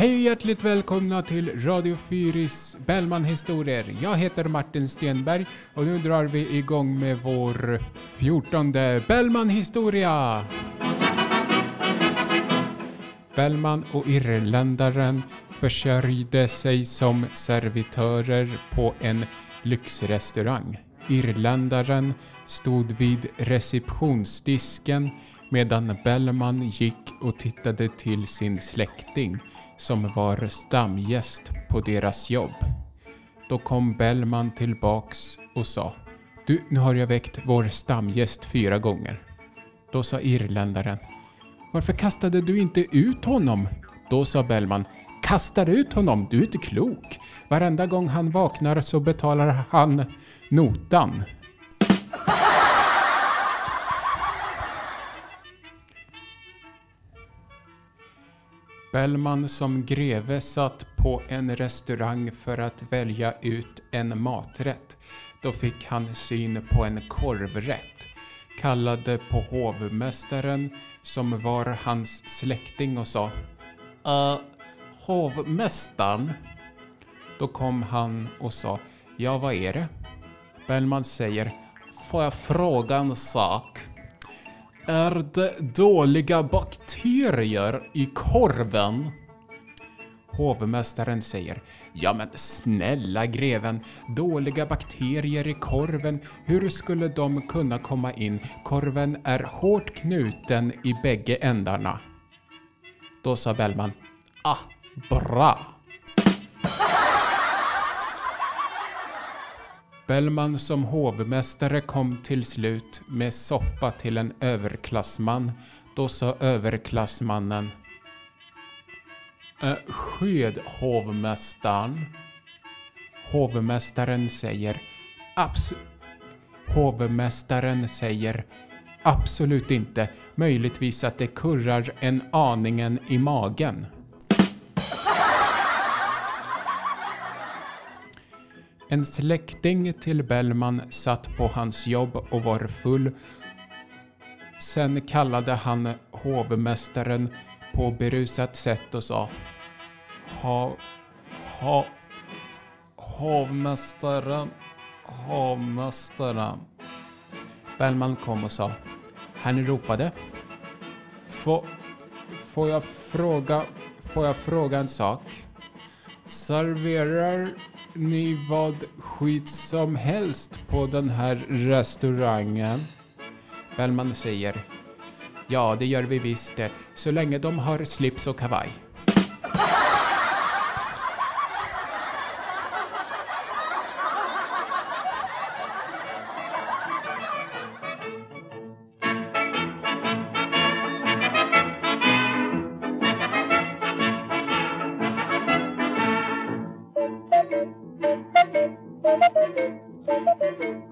Hej och hjärtligt välkomna till Radio Fyris Bellman Historier. Jag heter Martin Stenberg och nu drar vi igång med vår fjortonde Bellman Historia. Bellman och irländaren försörjde sig som servitörer på en lyxrestaurang. Irländaren stod vid receptionsdisken medan Bellman gick och tittade till sin släkting som var stamgäst på deras jobb. Då kom Bellman tillbaks och sa Du, nu har jag väckt vår stamgäst fyra gånger. Då sa irländaren Varför kastade du inte ut honom? Då sa Bellman Kastar ut honom? Du är inte klok. Varenda gång han vaknar så betalar han notan. Bellman som greve satt på en restaurang för att välja ut en maträtt. Då fick han syn på en korvrätt. Kallade på hovmästaren som var hans släkting och sa uh, Hovmästaren? Då kom han och sa Ja, vad är det? Bellman säger Får jag fråga en sak? Är det dåliga bakterier i korven? Hovmästaren säger Ja men snälla greven, dåliga bakterier i korven, hur skulle de kunna komma in? Korven är hårt knuten i bägge ändarna. Då sa Bellman Ah, bra! Bellman som hovmästare kom till slut med soppa till en överklassman. Då sa överklassmannen äh, Skedhovmästaren. Hovmästaren säger Abs Hovmästaren säger Absolut inte. Möjligtvis att det kurrar en aningen i magen. En släkting till Bellman satt på hans jobb och var full. Sen kallade han hovmästaren på berusat sätt och sa Ha... Ha... Hovmästaren... Hovmästaren... Bellman kom och sa Han ropade Få, Får jag fråga... Får jag fråga en sak? Serverar ni vad skit som helst på den här restaurangen? Bellman säger Ja, det gör vi visst det, så länge de har slips och kavaj. Thank you.